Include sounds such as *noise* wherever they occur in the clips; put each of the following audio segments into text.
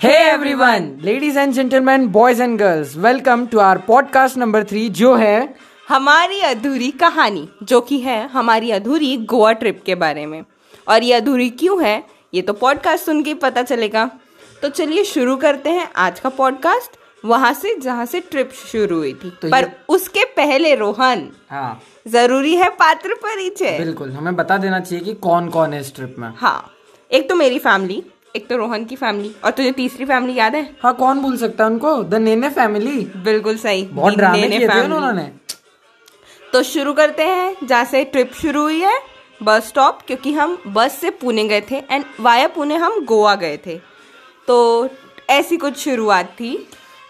Hey everyone, ladies and gentlemen, boys and girls, welcome to our podcast number three जो है हमारी अधूरी कहानी जो कि है हमारी अधूरी गोवा ट्रिप के बारे में। और ये अधूरी क्यों है ये तो पॉडकास्ट सुन के पता चलेगा। तो चलिए शुरू करते हैं आज का पॉडकास्ट वहाँ से जहाँ से ट्रिप शुरू हुई थी। तो पर उसके पहले रोहन हाँ। ज़रूरी है पात्र परिचय। बिल्कुल हमें बता देना चाहिए कि कौन कौन है इस ट्रिप में। हाँ एक तो मेरी फैमिली एक तो रोहन की फैमिली और तुझे तीसरी फैमिली याद है? हाँ कौन भूल सकता है उनको? द नेने फैमिली बिल्कुल सही। बहुत ड्रामे किए थे उन्होंने। तो शुरू करते हैं जहाँ से ट्रिप शुरू हुई है बस स्टॉप क्योंकि हम बस से पुणे गए थे एंड वाया पुणे हम गोवा गए थे। तो ऐसी कुछ शुरुआत थी।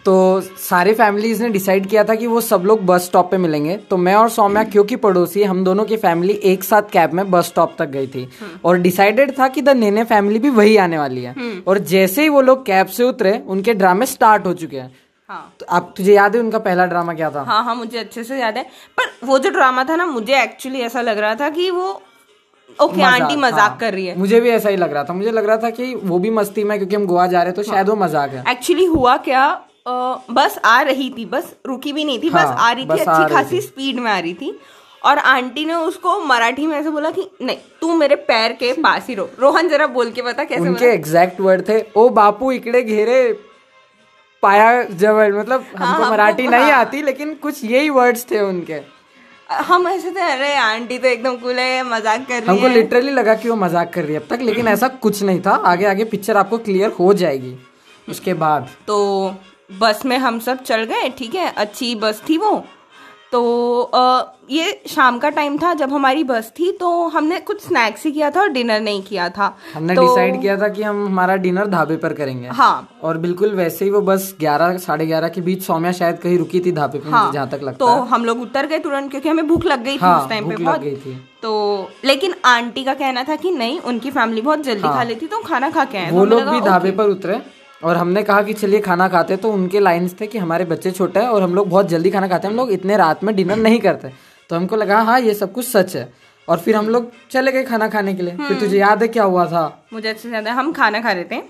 तो सारे फैमिलीज़ ने डिसाइड किया था कि वो सब लोग बस स्टॉप पे मिलेंगे। तो मैं और सौम्या क्योंकि पड़ोसी हम दोनों की फैमिली एक साथ कैब में बस स्टॉप तक गई थी। और डिसाइडेड था कि द नेने फैमिली भी वही आने वाली है। और जैसे ही वो लोग कैब से उतरे उनके ड्रामे स्टार्ट हो चुके हैं। हाँ। तो आप तुझे याद है उनका पहला ड्रामा क्या था? हाँ हाँ मुझे अच्छे से याद है। पर वो जो ड्रामा था ना मुझे एक्चुअली ऐसा लग रहा था कि वो ओके आंटी मज़ाक हाँ। कर रही है। मुझे भी ऐसा ही लग रहा था। मुझे लग रहा था कि वो भी मस्ती में क्योंकि हम गोवा जा रहे हैं तो हाँ, शायद वो मज़ाक है। एक्चुअली हुआ क्या बस आ रही थी बस रुकी भी नहीं थी हाँ, बस हाँ, आ रही थी अच्छी खासी। स्पीड में आ रही थी। और आंटी ने उसको मराठी में ऐसे बोला कि नहीं तू मेरे पैर के पास ही रो। रोहन जरा बोल के बता कैसे उनके एग्जैक्ट वर्ड थे ओ बापू इकड़े घेरे पाया जवळ. मतलब हमको हमको- मराठी नहीं हाँ। आती लेकिन कुछ यही वर्ड्स थे उनके। हम ऐसे थे अरे आंटी तो एकदम कूल है मज़ाक कर रही हमको लिटरली लगा कि वो मज़ाक कर रही है अब तक लेकिन ऐसा कुछ नहीं था। आगे आगे पिक्चर आपको क्लियर हो जाएगी। उसके बाद। तो बस में हम सब चल गए ठीक है? अच्छी बस थी वो। तो अ, ये शाम का टाइम था जब हमारी बस थी तो हमने कुछ स्नैक्स ही किया था और डिनर नहीं किया था। हमने तो, डिसाइड किया था कि हम हमारा डिनर ढाबे पर करेंगे। हाँ। और बिल्कुल वैसे ही वो बस ग्यारह साढ़े ग्यारह के बीच सौम्या शायद कहीं रुकी थी ढाबे पे मुझे जहाँ तक लगता तो है। हम लोग उतर गए तुरंत क्योंकि हमें भूख लग गई थी हाँ, उस टाइम पे बहुत। गई थी। तो लेकिन आंटी का कहना था कि नहीं उनकी फैमिली बहुत जल्दी खा लेती तो खाना खा के आए। वो लोग भी ढाबे पर उतरे। और हमने कहा कि चलिए खाना खाते तो उनके लाइंस थे कि हमारे बच्चे छोटे हैं और हम लोग बहुत जल्दी खाना खाते हैं हम लोग इतने रात में डिनर नहीं करते। तो हमको लगा हाँ ये सब कुछ सच है। और फिर हम लोग चले गए खाना खाने के लिए। हम्म। फिर तुझे याद है क्या हुआ था? मुझे अच्छे से याद है हम खाना खा रहे थे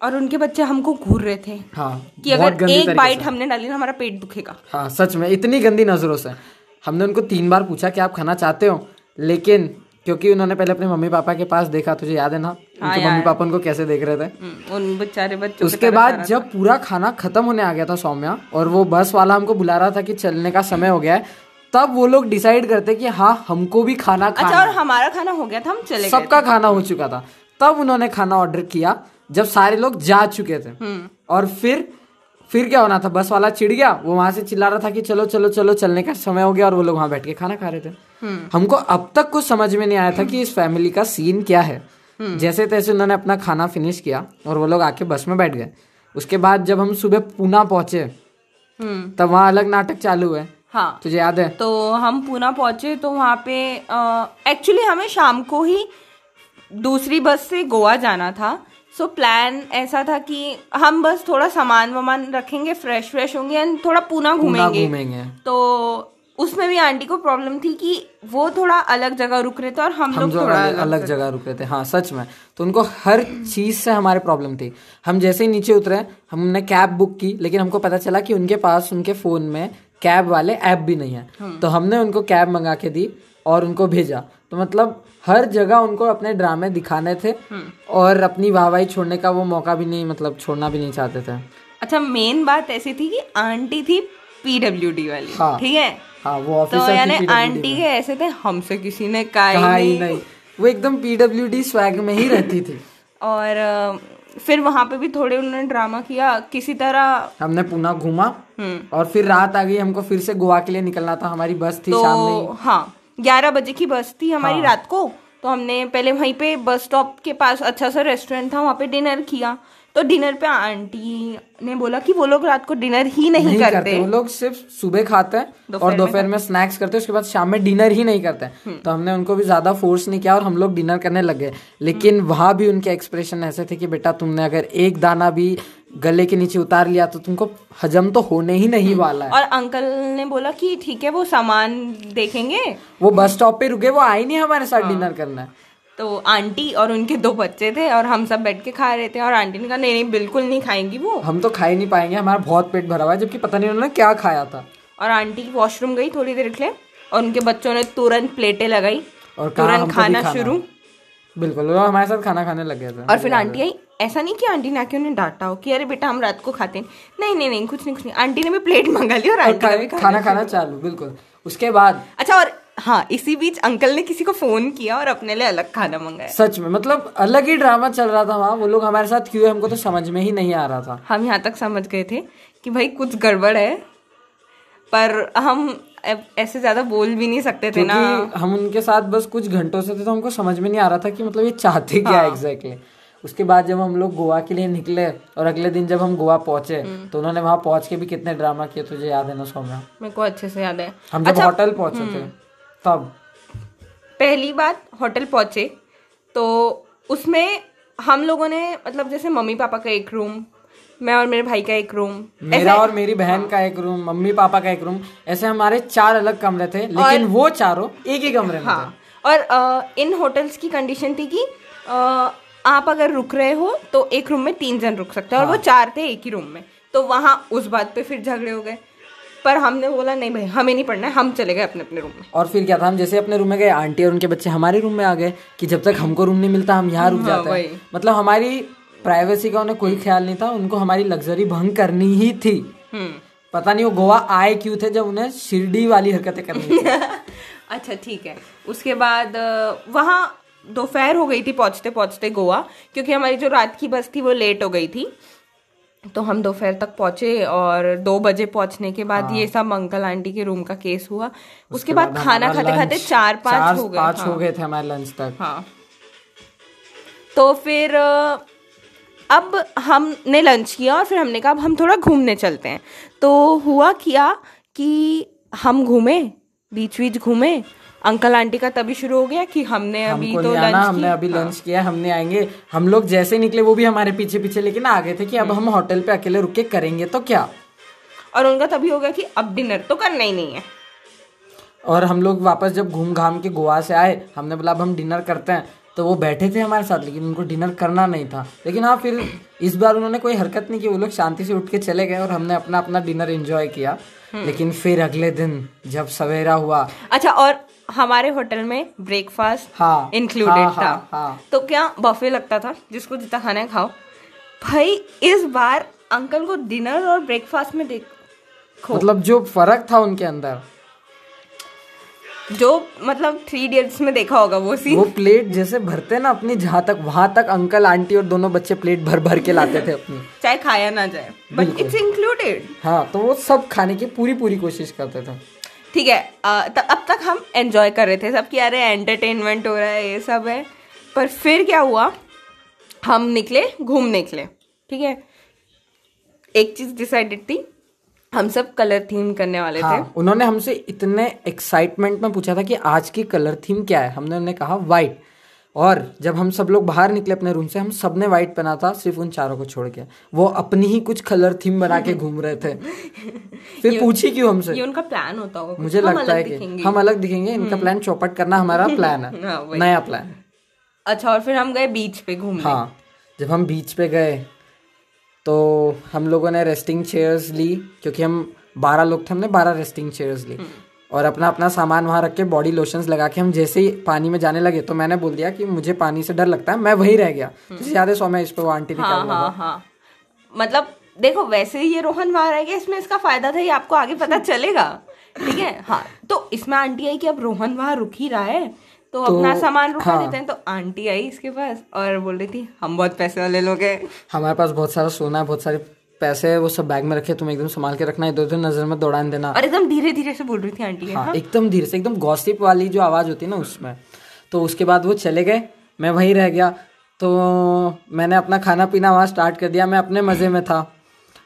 और उनके बच्चे हमको घूर रहे थे हाँ कि अगर एक बाइट। हमने डाली ना हमारा पेट दुखेगा। हाँ सच में इतनी गंदी नज़रों से। हमने उनको तीन बार पूछा कि आप खाना चाहते हो? लेकिन क्योंकि उन्होंने पहले अपने मम्मी पापा के पास देखा तुझे याद है ना? उनके मम्मी पापा उनको कैसे देख रहे थे? हम्म, उन बेचारे बच्चों उसके बाद जब पूरा खाना खत्म होने आ गया था सौम्या और वो बस वाला हमको बुला रहा था कि चलने का समय हो गया है तब वो लोग डिसाइड करते कि हाँ हमको भी खाना खाना अच्छा और हमारा खाना हो गया था हम चले सबका खाना हो चुका था। तब उन्होंने खाना ऑर्डर किया जब सारे लोग जा चुके थे। हम्म। और फिर फिर क्या होना था? बस वाला चिढ़ गया वो वहाँ से चिल्ला रहा था कि चलो चलो चलो चलने का समय हो गया और वो लोग वहाँ बैठ के खाना खा रहे थे। हम्म। हमको अब तक कुछ समझ में नहीं आया था कि इस फैमिली का सीन क्या है। जैसे तैसे उन्होंने अपना खाना फिनिश किया और वो लोग आके बस में बैठ गए। उसके बाद जब हम सुबह पूना पहुँचे हम्म। तब वहाँ अलग नाटक चालू है हाँ। तुझे याद है? तो हम पूना पहुँचे तो वहाँ पे एक्चुअली हमें शाम को ही दूसरी बस से गोवा जाना था। सो so, प्लान ऐसा था कि हम बस थोड़ा सामान वामान रखेंगे फ्रेश फ्रेश होंगे एंड थोड़ा पूना घूमेंगे। तो उसमें भी आंटी को प्रॉब्लम थी कि वो थोड़ा अलग जगह रुक रहे थे और हम हम लोग थोड़ा अलग, अलग जगह रुक रहे थे। हाँ सच में। तो उनको हर चीज़ से हमारे प्रॉब्लम थी। हम जैसे ही नीचे उतरे हमने कैब बुक की लेकिन हमको पता चला कि उनके पास उनके फ़ोन में कैब वाले ऐप भी नहीं है। तो हमने उनको कैब मंगा के दी और उनको भेजा। तो मतलब हर जगह उनको अपने ड्रामे दिखाने थे और अपनी वाहवाही छोड़ने का वो मौका भी नहीं मतलब छोड़ना भी नहीं चाहते थे। अच्छा मेन बात ऐसी थी कि आंटी थी पीडब्ल्यूडी वाली हाँ। ठीक है हाँ? वो तो यानी आंटी के ऐसे थे हमसे किसी ने कहा ही नहीं। वो एकदम पीडब्ल्यूडी स्वैग में ही *laughs* रहती थी। और फिर वहाँ पे भी थोड़े उन्होंने ड्रामा किया किसी तरह हमने पूना घूमा हम्म। और फिर रात आ गई हमको फिर से गोवा के लिए निकलना था। हमारी बस थी तो, शाम में हाँ। ग्यारह बजे की बस थी हमारी हाँ। रात को। तो हमने पहले वहीं पे बस स्टॉप के पास अच्छा सा रेस्टोरेंट था वहाँ पे डिनर किया। तो डिनर पे आंटी ने बोला कि वो लोग रात को डिनर ही नहीं, नहीं करते। करते वो लोग सिर्फ़ सुबह खाते हैं और दोपहर में स्नैक्स करते हैं उसके बाद शाम में डिनर ही नहीं करते। हम्म। तो हमने उनको भी ज़्यादा फोर्स नहीं किया और हम लोग डिनर करने लग गए। लेकिन वहाँ भी उनके एक्सप्रेशन ऐसे थे कि बेटा तुमने अगर एक दाना भी गले के नीचे उतार लिया तो तुमको हजम तो होने ही नहीं हम्म। वाला है। और अंकल ने बोला कि ठीक है वो सामान देखेंगे। वो बस स्टॉप पे रुके वो आए नहीं हमारे हाँ। साथ डिनर करना। है तो आंटी और उनके दो बच्चे थे और हम सब बैठ के खा रहे थे और आंटी ने कहा नहीं नहीं बिल्कुल नहीं खाएँगी वो। हम तो खा ही नहीं पाएँगे हमारा बहुत पेट भरा हुआ है जबकि पता नहीं उन्होंने क्या खाया था। और आंटी वॉशरूम गई थोड़ी देर के लिए और उनके बच्चों ने तुरंत प्लेटें लगाई। और तुरंत खाना खाना। शुरू। बिल्कुल वो हमारे साथ खाना खाने लग गया था। और फिर आंटी आई। ऐसा नहीं कि आंटी ने आके उन्हें डांटा हो कि अरे बेटा हम रात को खाते हैं। नहीं नहीं नहीं कुछ नहीं कुछ नहीं। आंटी ने भी प्लेट मंगा ली और आंटी ने भी खाना खाना चालू बिल्कुल। उसके बाद अच्छा और हाँ इसी बीच अंकल ने किसी को फ़ोन किया और अपने लिए अलग खाना मंगाया। सच में मतलब अलग ही ड्रामा चल रहा था वहाँ। वो लोग हमारे साथ क्यों है हमको तो समझ में ही नहीं आ रहा था। हम यहाँ तक समझ गए थे कि भाई कुछ गड़बड़ है पर हम ऐसे ज़्यादा बोल भी नहीं सकते थे ना। हम उनके साथ बस कुछ घंटों से थे तो हमको समझ में नहीं आ रहा था कि मतलब ये चाहते क्या हाँ। एग्जैक्टली उसके बाद जब हम लोग गोवा के लिए निकले और अगले दिन जब हम गोवा पहुँचे हम्म। तो उन्होंने वहाँ पहुँच के भी कितने ड्रामा किए तुझे याद है ना सौम्या? मेरे को अच्छे से याद है। हम जब अच्छा होटल पहुँचे थे। हम्म। तब पहली बार होटल पहुँचे तो उसमें हम लोगों ने मतलब जैसे मम्मी पापा का एक रूम मैं और मेरे भाई का एक रूम मेरा और मेरी बहन का एक रूम मम्मी पापा का एक रूम ऐसे हमारे चार अलग कमरे थे लेकिन वो चारों एक ही कमरे में थे। हाँ और अ, इन होटल्स की कंडीशन थी कि अ, आप अगर रुक रहे हो तो एक रूम में तीन जन रुक सकते हैं हाँ। और वो चार थे एक ही रूम में तो वहाँ उस बात पे फिर झगड़े हो गए। पर हमने बोला नहीं भाई हमें नहीं पढ़ना है हम चले गए अपने अपने रूम में. और फिर क्या था हम जैसे अपने रूम में गए आंटी और उनके बच्चे हमारे रूम में आ गए कि जब तक हमको रूम नहीं मिलता हम यहाँ रुक हाँ, जाते हैं। मतलब हमारी प्राइवेसी का उन्हें कोई ख्याल नहीं था उनको हमारी लग्जरी भंग करनी ही थी। हम्म। पता नहीं वो गोवा आए क्यों थे जब उन्हें शिरडी वाली हरकतें करनी थी। *laughs* अच्छा ठीक है। उसके बाद वहाँ दोपहर हो गई थी पहुँचते पहुँचते गोवा क्योंकि हमारी जो रात की बस थी वो लेट हो गई थी। तो हम दोपहर तक पहुँचे और दो बजे पहुँचने के बाद ये सब अंकल आंटी के रूम का केस हुआ। उसके उसके बाद खाना खाते खाते चार पाँच हो गए। पाँच हाँ। हो। गए थे हमारे लंच तक। हाँ। तो फिर अब हमने लंच किया और फिर हमने कहा अब हम थोड़ा घूमने चलते हैं। तो हुआ क्या कि हम घूमे बीच बीच घूमे अंकल आंटी का तभी शुरू हो गया कि हमने अभी तो लंच हमने अभी लंच किया हमने आएँगे। हम लोग जैसे निकले वो भी हमारे पीछे पीछे लेकिन आ गए थे कि अब हम होटल पे अकेले रुके के करेंगे तो क्या? और उनका तभी हो गया कि अब डिनर तो करना ही नहीं है। और हम लोग वापस जब घूम घाम के गोवा से आए हमने बोला अब हम डिनर करते हैं। तो वो बैठे थे हमारे साथ लेकिन उनको डिनर करना नहीं था। लेकिन हाँ फिर इस बार उन्होंने कोई हरकत नहीं की। वो लोग शांति से उठ के चले गए और हमने अपना अपना डिनर एंजॉय किया। लेकिन फिर अगले दिन जब सवेरा हुआ। अच्छा और हमारे होटल में ब्रेकफास्ट हाँ इंक्लूडेड हाँ, था। हाँ, हाँ। तो क्या बफे लगता था? जिसको जितना खाना है खाओ। भाई इस बार अंकल को डिनर और ब्रेकफास्ट में देखो। मतलब जो फ़र्क था उनके अंदर। जो मतलब थ्री इडियट्स में देखा होगा वो सीन वो प्लेट जैसे भरते ना अपनी जहाँ तक वहाँ तक अंकल आंटी और दोनों बच्चे प्लेट भर भर के लाते थे अपनी। चाहे खाया ना जाए बट इट्स इंक्लूडेड हाँ तो वो सब खाने की पूरी पूरी कोशिश करते थे। ठीक है त, अब तक हम एंजॉय कर रहे थे सब कि अरे एंटरटेनमेंट हो रहा है ये सब है। पर फिर क्या हुआ? हम निकले घूमने के लिए ठीक है? एक चीज़ डिसाइडेड थी हम सब कलर थीम करने वाले हाँ, थे। हाँ उन्होंने हमसे इतने एक्साइटमेंट में पूछा था कि आज की कलर थीम क्या है। हमने उन्हें कहा वाइट और जब हम सब लोग बाहर निकले अपने रूम से हम सबने वाइट पहना था सिर्फ़ उन चारों को छोड़ के। वो अपनी ही कुछ कलर थीम बना के घूम रहे थे। *laughs* फिर पूछी क्यों हमसे? ये उनका प्लान होता होगा मुझे लगता है कि हम अलग दिखेंगे इनका प्लान चौपट करना हमारा *laughs* प्लान हाँ, है। नया प्लान अच्छा और फिर हम गए बीच पे घूमने। हाँ जब हम बीच पे गए तो हम लोगों ने रेस्टिंग चेयर्स ली क्योंकि हम बारह लोग थे हमने बारह रेस्टिंग चेयर्स ली। और अपना अपना सामान वहाँ रख के बॉडी लोशंस लगा के हम जैसे ही पानी में जाने लगे तो मैंने बोल दिया कि मुझे पानी से डर लगता है मैं वही रह गया। तुझे याद है सौम्या इस पे वो आंटी हाँ हाँ हाँ। मतलब देखो वैसे ही ये रोहन वहाँ रह गया इसमें इसका फ़ायदा था ये आपको आगे पता *laughs* चलेगा। ठीक है? हाँ तो इसमें आंटी आई कि अब रोहन वहाँ रुक ही रहा है। तो, अपना सामान रुका हाँ। देते हैं तो आंटी आई इसके पास और बोल रही थी हम बहुत पैसे वाले लोग हैं। हमारे पास बहुत सारा सोना है बहुत सारे पैसे है वो सब बैग में रखे तुम एकदम संभाल के रखना इधर उधर नज़र में दौड़ान देना। और एकदम धीरे धीरे से बोल रही थी आंटी हाँ एकदम धीरे से एकदम गॉसिप वाली जो आवाज़ होती है ना उसमें। तो उसके बाद वो चले गए मैं वहीं रह गया। तो मैंने अपना खाना पीना वहाँ स्टार्ट कर दिया मैं अपने मज़े में था।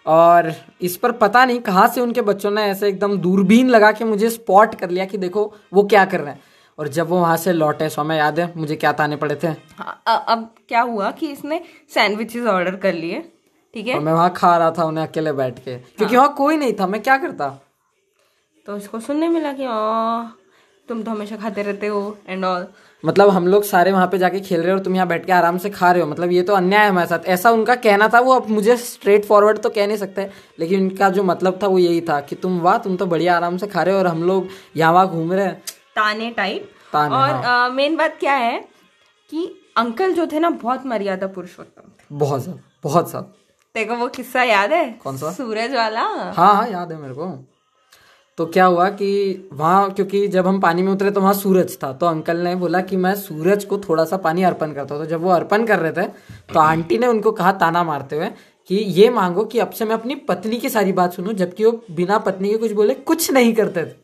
और इस पर पता नहीं कहाँ से उनके बच्चों ने ऐसे एकदम दूरबीन लगा के मुझे स्पॉट कर लिया कि देखो वो क्या कर रहे हैं। और जब वो वहाँ से लौटे समय याद है? मुझे क्या ताने पड़े थे? हाँ, अ- अब क्या हुआ कि इसने सैंडविचेस ऑर्डर कर लिए ठीक है? और मैं वहाँ खा रहा था उन्हें अकेले बैठ के। क्योंकि वहाँ कोई नहीं था मैं क्या करता? तो इसको सुनने मिला कि तुम तो हमेशा खाते रहते हो एंड ऑल मतलब हम लोग सारे वहाँ पे जाके खेल रहे हो और तुम यहाँ बैठ के आराम से खा रहे हो। मतलब ये तो अन्याय है हमारे साथ। ऐसा उनका कहना था वो अब मुझे स्ट्रेट फॉरवर्ड तो कह नहीं सकते। लेकिन उनका जो मतलब था वो यही था कि तुम वाह तुम तो बढ़िया आराम से खा रहे हो और हम लोग यहाँ वहाँ घूम रहे हैं। ताने टाइप ताने, और मेन बात क्या है कि अंकल जो थे ना बहुत मर्यादा पुरुषोत्तम थे बहुत ज़्यादा बहुत ज़्यादा। देखो वो किस्सा याद है? कौन सा? सूरज वाला। हाँ हाँ याद है मेरे को। तो क्या हुआ कि वहाँ क्योंकि जब हम पानी में उतरे तो वहाँ सूरज था। तो अंकल ने बोला कि मैं सूरज को थोड़ा सा पानी अर्पण करता हूँ। तो जब वो अर्पण कर रहे थे तो आंटी ने उनको कहा ताना मारते हुए कि ये मांगो कि अब से मैं अपनी पत्नी की सारी बात सुनूं जबकि वो बिना पत्नी के कुछ बोले कुछ नहीं करते थे।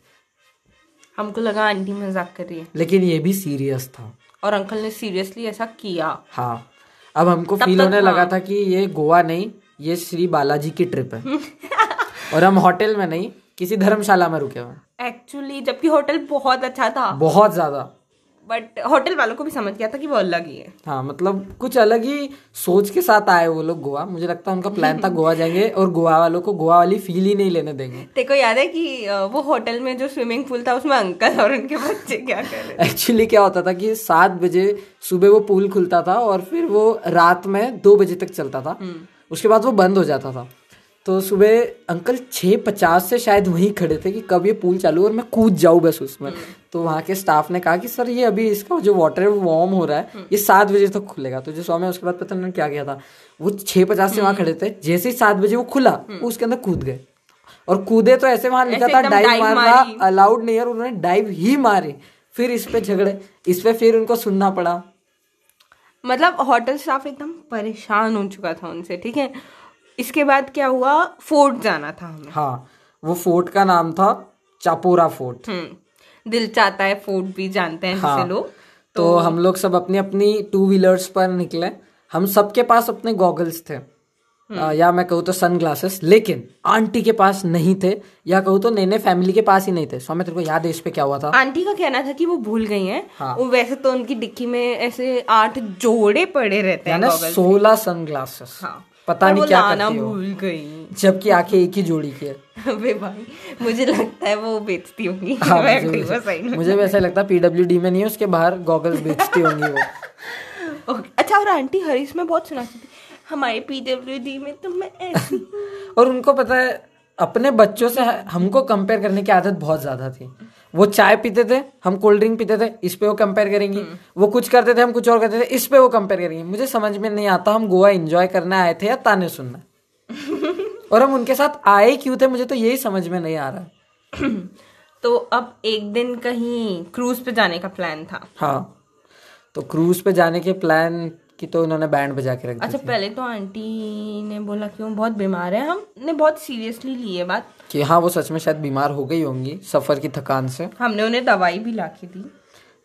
हमको लगा आंटी मज़ाक कर रही है। लेकिन ये भी सीरियस था। और अंकल ने सीरियसली ऐसा किया। हाँ। अब हमको फील होने लगा था कि ये गोवा नहीं ये श्री बालाजी की ट्रिप है। *laughs* और हम होटल में नहीं किसी धर्मशाला में रुके हुए एक्चुअली जबकि होटल बहुत अच्छा था। बहुत ज़्यादा। बट होटल वालों को भी समझ गया था कि वो अलग ही है। हाँ मतलब कुछ अलग ही सोच के साथ आए वो लोग गोवा। मुझे लगता है उनका प्लान था गोवा जाएँगे और गोवा वालों को गोवा वाली फील ही नहीं लेने देंगे। तेको याद है कि वो होटल में जो स्विमिंग पूल था उसमें अंकल और उनके बच्चे क्या कर रहे एक्चुअली क्या होता था कि सात बजे सुबह वो पूल खुलता था और फिर वो रात में दो बजे तक चलता था। उसके बाद वो बंद हो जाता था। तो सुबह अंकल छः पचास से शायद वहीं खड़े थे कि कब ये पूल चालू और मैं कूद जाऊँ बस उसमें। तो वहाँ के स्टाफ ने कहा कि सर ये अभी इसका जो वाटर है वो वार्म हो रहा है। ये सात बजे तक खुलेगा। तो जो स्वामी उसके बाद पता नहीं क्या किया था। वो छः पचास से वहाँ खड़े थे। जैसे ही सात बजे वो खुला वो उसके अंदर कूद गए। और कूदे तो ऐसे वहाँ लिखा था डाइव मारना अलाउड नहीं है और उन्होंने डाइव ही मारी। फिर इस पे झगड़े इस पे फिर उनको सुनना पड़ा। मतलब होटल स्टाफ एकदम परेशान हो चुका था उनसे ठीक है? इसके बाद क्या हुआ? फोर्ट जाना था हमें। हाँ वो फोर्ट का नाम था चापोरा फोर्ट। हम्म दिल चाहता है फोर्ट भी जानते हैं हाँ लोग। तो तो हम लोग सब अपनी अपनी टू व्हीलर्स पर निकले। हम सबके पास अपने गॉगल्स थे। आ, या मैं कहूँ तो सन ग्लासेस लेकिन आंटी के पास नहीं थे या कहूँ तो नैने फैमिली के पास ही नहीं थे। स्वामी तेरे को याद है इस पे क्या हुआ था? आंटी का कहना था कि वो भूल गई हैं। हाँ। वो वैसे तो उनकी डिक्की में ऐसे आठ जोड़े पड़े रहते हैं सोलह सन ग्लासेस हाँ। पता नहीं क्या लाना करती हो। भूल गई। जबकि आँखें एक ही जोड़ी की है। वे भाई मुझे लगता है वो बेचती होंगी। हाँ, मुझे। मुझे भी ऐसा लगता है पीडब्ल्यू में नहीं उसके बाहर गॉगल्स बेचती होंगी वो। *laughs* अच्छा और आंटी हरीश में बहुत सुनाती थी हमारे पीडब्ल्यू में तो मैं ऐसी *laughs* और उनको पता है अपने बच्चों से हमको कंपेयर करने की आदत बहुत ज़्यादा थी। वो चाय पीते थे हम कोल्ड ड्रिंक पीते थे इस पे वो कंपेयर करेंगी। वो कुछ करते थे हम कुछ और करते थे इस पे वो कंपेयर करेंगी। मुझे समझ में नहीं आता हम गोवा एंजॉय करने आए थे या ताने सुनना। *laughs* और हम उनके साथ आए क्यों थे मुझे तो यही समझ में नहीं आ रहा। *clears throat* तो अब एक दिन कहीं क्रूज पे जाने का प्लान था। हाँ। तो क्रूज पे जाने के प्लान की तो उन्होंने बैंड बजा के रख अच्छा पहले तो आंटी ने बोला कि वो बहुत बीमार है। हमने बहुत सीरियसली ली है बात। कि हाँ वो सच में शायद बीमार हो गई होंगी सफ़र की थकान से। हमने उन्हें दवाई भी ला के दी।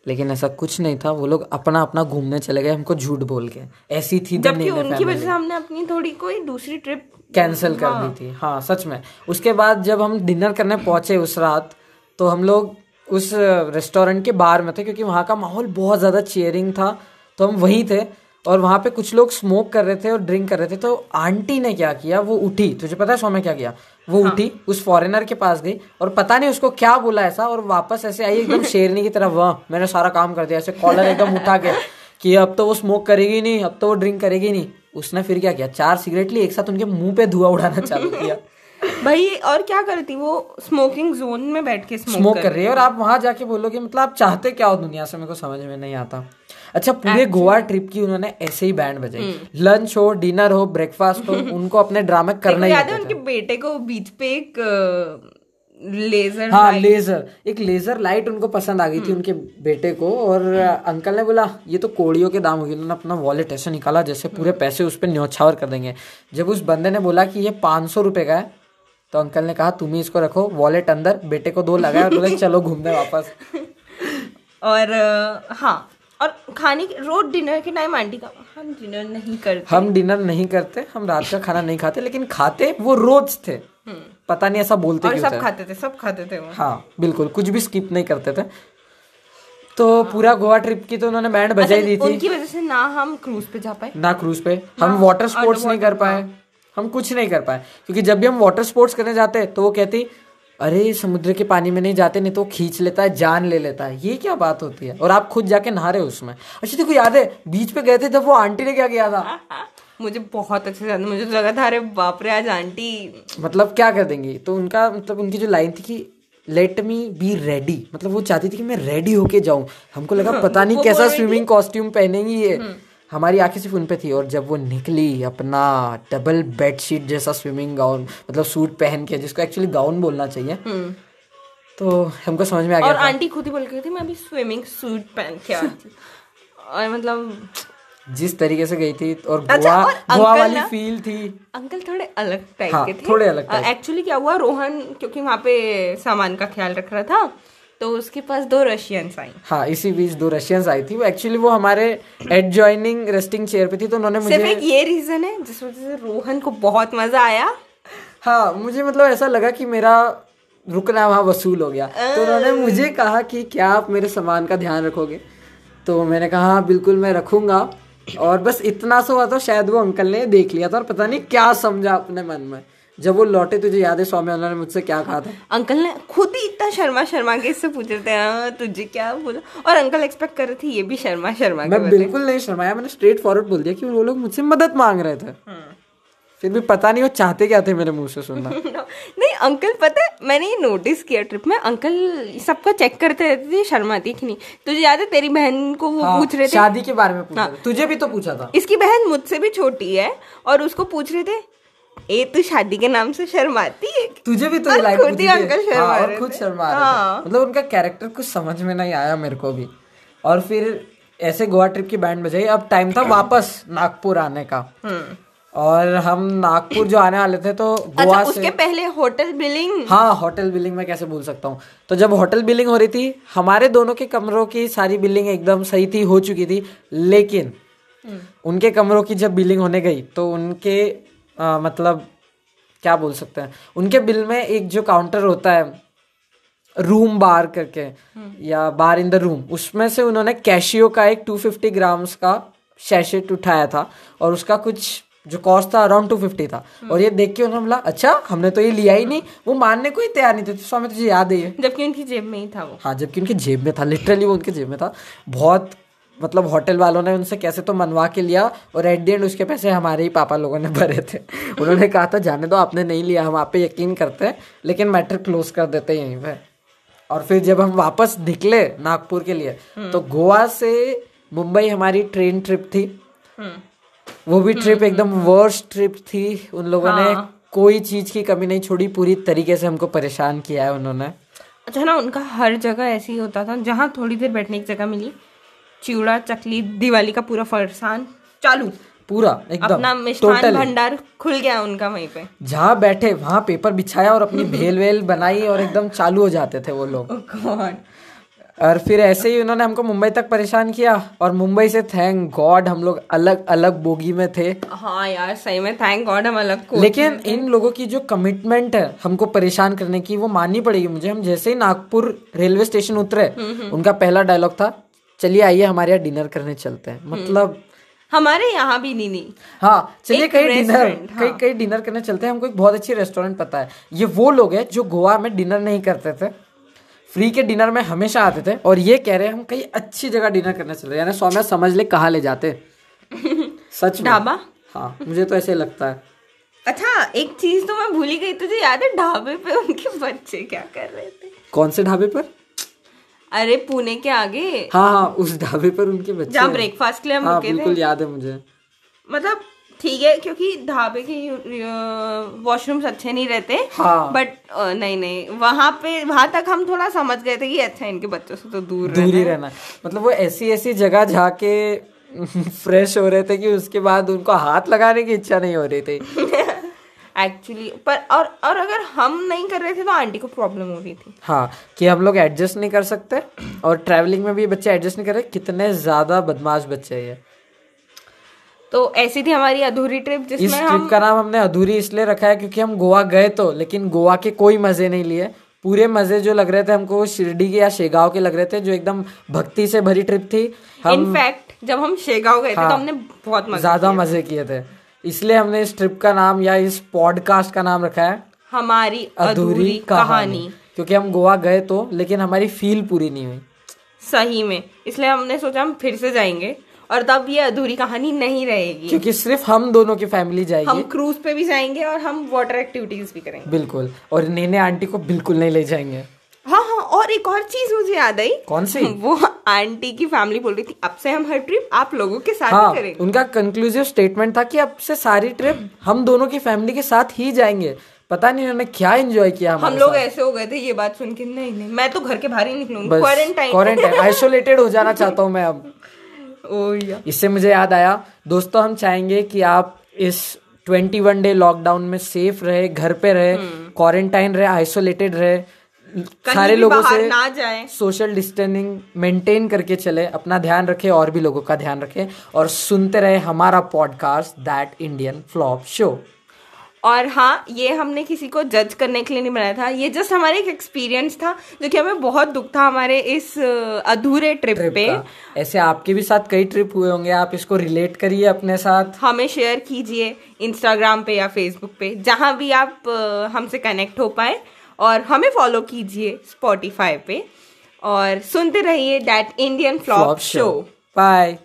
लेकिन ऐसा कुछ नहीं था। वो लोग अपना अपना घूमने चले गए हमको झूठ बोल के। ऐसी थी जबकि उनकी वजह से हमने अपनी थोड़ी कोई दूसरी ट्रिप कैंसिल कर दी थी। हाँ सच में। उसके बाद जब हम डिनर करने पहुँचे उस रात तो हम लोग उस रेस्टोरेंट के बाहर में थे क्योंकि वहाँ का माहौल बहुत ज़्यादा चेयरिंग था। तो हम वहीं थे। और वहाँ पे कुछ लोग स्मोक कर रहे थे और ड्रिंक कर रहे थे तो आंटी ने क्या किया? वो उठी। तुझे पता है स्वामी क्या किया? वो हाँ. उठी उस फॉरेनर के पास गई और पता नहीं उसको क्या बोला ऐसा और वापस ऐसे आई एकदम *laughs* शेरनी की तरह वाह मैंने सारा काम कर दिया। ऐसे कॉलर एकदम उठा के कि अब तो वो स्मोक करेगी नहीं अब तो वो ड्रिंक करेगी नहीं। उसने फिर क्या किया? चार सिगरेट ली एक साथ उनके मुँह पे धुआँ उड़ाना चालू किया। *laughs* भाई और क्या करती वो स्मोकिंग जोन में बैठ के स्मोक स्मोक कर रही है और आप वहाँ जाके बोलोगे मतलब आप चाहते क्या हो दुनिया से? मेरे को समझ में नहीं आता। अच्छा पूरे गोवा ट्रिप की उन्होंने ऐसे ही बैंड बजाई। लंच हो डिनर हो ब्रेकफास्ट हो *laughs* उनको अपने ड्रामे करना ही है उनके बेटे को बीच पे एक लेजर हाँ लेजर एक लेजर लाइट उनको पसंद आ गई थी उनके बेटे को और अंकल ने बोला ये तो कोड़ियों के दाम होगी उन्होंने अपना वॉलेट ऐसे निकाला जैसे पूरे पैसे उस पर न्यौछावर कर देंगे। जब उस बंदे ने बोला कि ये पाँच सौ रुपये का है तो अंकल ने कहा तुम ही इसको रखो वॉलेट अंदर बेटे को दो लगाया और बोले चलो घूमने वापस। *laughs* और हाँ और खाने के रोज डिनर के टाइम आंटी का। हम डिनर नहीं करते। हम डिनर नहीं करते हम रात का खाना नहीं खाते लेकिन खाते वो रोज थे। पता नहीं ऐसा बोलते और क्यों सब थे। खाते थे सब खाते थे वो। हाँ बिल्कुल कुछ भी स्किप नहीं करते थे। तो पूरा गोवा ट्रिप की तो उन्होंने बैंड बजाई दी थी। उनकी वजह से ना हम क्रूज पे जा पाए। ना क्रूज पे। हम वाटर स्पोर्ट्स नहीं कर पाए। हम कुछ नहीं कर पाए। क्योंकि जब भी हम वाटर स्पोर्ट्स करने जाते तो वो कहती अरे समुद्र के पानी में नहीं जाते नहीं तो खींच लेता है जान ले लेता है। ये क्या बात होती है? और आप खुद जाके नहा रहे हो उसमें। अच्छा देखो याद है बीच पे गए थे जब वो आंटी ने क्या किया था? *laughs* मुझे बहुत अच्छे से मुझे तो लगा था अरे बाप रे आज आंटी मतलब क्या कर देंगी? तो उनका मतलब उनकी जो लाइन थी कि लेट मी बी रेडी मतलब वो चाहती थी कि मैं रेडी होके जाऊँ। हमको लगा *laughs* पता नहीं कैसा स्विमिंग कॉस्ट्यूम पहनेंगी ये। हमारी आँखें सिर्फ़ उन पे थी और जब वो निकली अपना डबल बेडशीट जैसा स्विमिंग गाउन मतलब सूट पहन के जिसको एक्चुअली गाउन बोलना चाहिए तो हमको समझ में आ हम्म। और गया आंटी खुद ही बोल के गई थी मैं अभी स्विमिंग सूट पहन के *laughs* और मतलब जिस तरीके से गई थी और अच्छा, गोवा और गोवा वाली फील थी। अंकल थोड़े अलग टाइप हाँ, के थे। थोड़े अलग एक्चुअली क्या हुआ रोहन क्योंकि वहाँ पे सामान का ख्याल रख रहा था तो उसके पास दो रशियंस आई। हाँ इसी बीच दो रशियंस आई थी। वो एक्चुअली वो हमारे एडजॉइनिंग रेस्टिंग चेयर पे थी तो उन्होंने सिर्फ़ मुझे एक ये रीजन है जिस वजह से रोहन को बहुत मज़ा आया। हाँ मुझे मतलब ऐसा लगा कि मेरा रुकना वहाँ वसूल हो गया। तो उन्होंने मुझे कहा कि क्या आप मेरे सामान का ध्यान रखोगे? तो मैंने कहा हाँ बिल्कुल मैं रखूँगा। और बस इतना सा हुआ तो शायद वो अंकल ने देख लिया था और पता नहीं क्या समझा अपने मन में। जब वो लौटे तुझे याद है स्वामी ने मुझसे क्या कहा था? अंकल ने खुद ही इतना शर्मा शर्मा के इससे पूछ रहे थे "हाँ, तुझे क्या बोला? और अंकल एक्सपेक्ट कर रहे थे ये भी शर्मा शर्मा मैं बिल्कुल नहीं शर्माया मैंने स्ट्रेट फॉरवर्ड बोल दिया कि वो लोग मुझसे मदद मांग रहे थे। फिर भी पता नहीं वो चाहते क्या थे मेरे मुँह से सुनना। *laughs* नहीं अंकल पता है मैंने ये नोटिस किया ट्रिप में अंकल सबका चेक करते रहते थे शर्माती कि नहीं। तुझे याद है तेरी बहन को वो हाँ, पूछ रहे थे? शादी के बारे में पूछा था। तुझे भी तो पूछा था। इसकी बहन मुझसे भी छोटी है और उसको पूछ रहे थे ए तू शादी के नाम से शर्माती है तुझे भी तो ये खुद ही अंकल शर्मा हाँ, और खुद शर्मा हाँ। थे। मतलब उनका कैरेक्टर कुछ समझ में नहीं आया मेरे को भी। और फिर ऐसे गोवा ट्रिप की बैंड बजाई। अब टाइम था वापस नागपुर आने का। और हम नागपुर जो आने वाले थे तो गोवा अच्छा गोवा उसके से पहले होटल बिलिंग हाँ होटल बिलिंग में कैसे भूल सकता हूँ? तो जब होटल बिलिंग हो रही थी हमारे दोनों के कमरों की सारी बिलिंग एकदम सही थी हो चुकी थी। लेकिन उनके कमरों की जब बिलिंग होने गई तो उनके आ, मतलब क्या बोल सकते हैं? उनके बिल में एक जो काउंटर होता है रूम बार करके या बार इन द रूम उसमें से उन्होंने कैशियो का एक 250 ग्राम्स का शैशेट उठाया था और उसका कुछ जो कॉस्ट था अराउंड 250 था। और ये देख के उन्होंने बोला अच्छा हमने तो ये लिया ही नहीं वो मानने को ही तैयार नहीं थे तो स्वामी तुझे याद है जबकि उनकी जेब में ही था वो। हाँ जबकि उनकी जेब में था लिटरली वो उनके जेब में था। बहुत मतलब होटल वालों ने उनसे कैसे तो मनवा के लिया और एट दी एंड उसके पैसे हमारे ही पापा लोगों ने भरे थे। *laughs* उन्होंने कहा था जाने दो आपने नहीं लिया हम आप पे यकीन करते हैं लेकिन मैटर क्लोज कर देते हैं यहीं पे। और फिर जब हम वापस निकले नागपुर के लिए तो गोवा से मुंबई हमारी ट्रेन ट्रिप थी। वो भी ट्रिप एकदम वर्स्ट ट्रिप थी। उन लोगों ने कोई चीज़ की कमी नहीं छोड़ी पूरी तरीके से हमको परेशान किया है उन्होंने। अच्छा ना उनका हर जगह ऐसे ही होता था जहाँ थोड़ी देर बैठने की जगह मिली चिवड़ा चकली दिवाली का पूरा फरसान चालू। पूरा एकदम अपना मिष्ठान भंडार खुल गया उनका वहीं पे। जहाँ बैठे वहाँ पेपर बिछाया और अपनी *laughs* भेल वेल बनाई और एकदम चालू हो जाते थे वो लोग। गॉड और फिर ऐसे ही उन्होंने हमको मुंबई तक परेशान किया और मुंबई से थैंक गॉड हम लोग अलग अलग बोगी में थे। हाँ यार सही में थैंक गॉड हम अलग को लेकिन इन लोगों की जो कमिटमेंट है हमको परेशान करने की वो माननी पड़ेगी मुझे। हम जैसे ही नागपुर रेलवे स्टेशन उतरे उनका पहला डायलॉग था चलिए आइए हमारे यहाँ डिनर करने चलते हैं। मतलब हमारे यहाँ भी नहीं नहीं। हाँ चलिए कहीं डिनर restaurant, कहीं कहीं डिनर करने चलते हैं। हमको एक बहुत अच्छी रेस्टोरेंट पता है। ये वो लोग हैं जो गोवा में डिनर नहीं करते थे। फ्री के डिनर में हमेशा आते थे। और ये कह रहे हैं हम कहीं अच्छी जगह डिनर करने चल यानी सौम्या समझ ले कहाँ ले जाते। *laughs* सच ढाबा? हाँ मुझे तो ऐसे लगता है। अच्छा एक चीज़ तो मैं भूली गई। तुझे याद है ढाबे पे उनके बच्चे क्या कर रहे थे? कौन से ढाबे पर? अरे पुणे के आगे? हाँ हाँ उस ढाबे पर उनके बच्चे जहाँ ब्रेकफास्ट के लिए हम हाँ बिल्कुल याद है मुझे। मतलब ठीक है क्योंकि ढाबे के वॉशरूम्स अच्छे नहीं रहते। हाँ। बट नहीं नहीं वहाँ पे वहाँ तक हम थोड़ा समझ गए थे कि अच्छा इनके बच्चों से तो दूर दूर ही रहना मतलब वो ऐसी ऐसी जगह जाके *laughs* फ्रेश हो रहे थे कि उसके बाद उनको हाथ लगाने की इच्छा नहीं हो रही थी। *laughs* एक्चुअली पर और और अगर हम नहीं कर रहे थे तो आंटी को प्रॉब्लम हो रही थी। हाँ कि हम लोग एडजस्ट नहीं कर सकते और ट्रैवलिंग में भी बच्चे एडजस्ट नहीं कर रहे कितने ज़्यादा बदमाश बच्चे हैं ये। तो ऐसी थी हमारी अधूरी ट्रिप इस जिसमें ट्रिप हम का नाम हमने अधूरी इसलिए रखा है क्योंकि हम गोवा गए तो लेकिन गोवा के कोई मज़े नहीं लिए। पूरे मज़े जो लग रहे थे हमको शिरडी के या शेगांव के लग रहे थे जो एकदम भक्ति से भरी ट्रिप थी। हम इनफैक्ट जब हम शेगांव गए हाँ, थे तो हाँ। हमने बहुत ज़्यादा मज़े किए थे। इसलिए हमने इस ट्रिप का नाम या इस पॉडकास्ट का नाम रखा है हमारी अधूरी अधूरी कहानी। कहानी। क्योंकि हम गोवा गए तो लेकिन हमारी फील पूरी नहीं हुई। सही में। इसलिए हमने सोचा हम फिर से जाएँगे और तब ये अधूरी कहानी नहीं रहेगी। क्योंकि सिर्फ़ हम दोनों की फैमिली जाएगी। हम क्रूज पे भी जाएँगे और हम वाटर एक्टिविटीज़ भी करेंगे। बिल्कुल। और नेने आंटी को बिल्कुल नहीं ले जाएँगे। हाँ हाँ और एक और चीज़ मुझे याद आई। कौन सी? *laughs* वो आंटी की फैमिली बोल रही थी अब से हम हर ट्रिप आप लोगों के साथ हाँ ही करेंगे। उनका कंक्लूसिव स्टेटमेंट था कि अब से सारी ट्रिप हम दोनों की फैमिली के साथ ही जाएँगे। पता नहीं उन्होंने क्या एंजॉय किया हम लोग ऐसे हो गए थे ये बात सुन के नहीं नहीं मैं तो घर के बाहर ही निकलूँगी क्वारंटाइन क्वारंटाइन आइसोलेटेड हो जाना चाहता हूँ मैं अब। *laughs* इससे मुझे याद आया दोस्तों हम चाहेंगे कि आप इस 21 डे लॉकडाउन में सेफ़ रहे घर पे रहे हम्म। क्वारंटाइन रहे आइसोलेटेड रहे। सारे लोगों से ना जाए। सोशल डिस्टेंसिंग मेंटेन करके चले अपना ध्यान रखे और भी लोगों का ध्यान रखे और सुनते रहे हमारा podcast that Indian flop show और हाँ ये हमने किसी को जज करने के लिए नहीं बनाया था। ये जस्ट हमारे एक एक्सपीरियंस था जो कि हमें बहुत दुख था हमारे इस अधूरे ट्रिप ट्रिप पे। ऐसे आपके भी साथ कई ट्रिप हुए होंगे आप इसको रिलेट करिए अपने साथ। हमें शेयर कीजिए इंस्टाग्राम पे या फेसबुक पे जहाँ भी आप हमसे कनेक्ट हो पाए। और हमें फॉलो कीजिए स्पॉटिफाई पे और सुनते रहिए that Indian flop show bye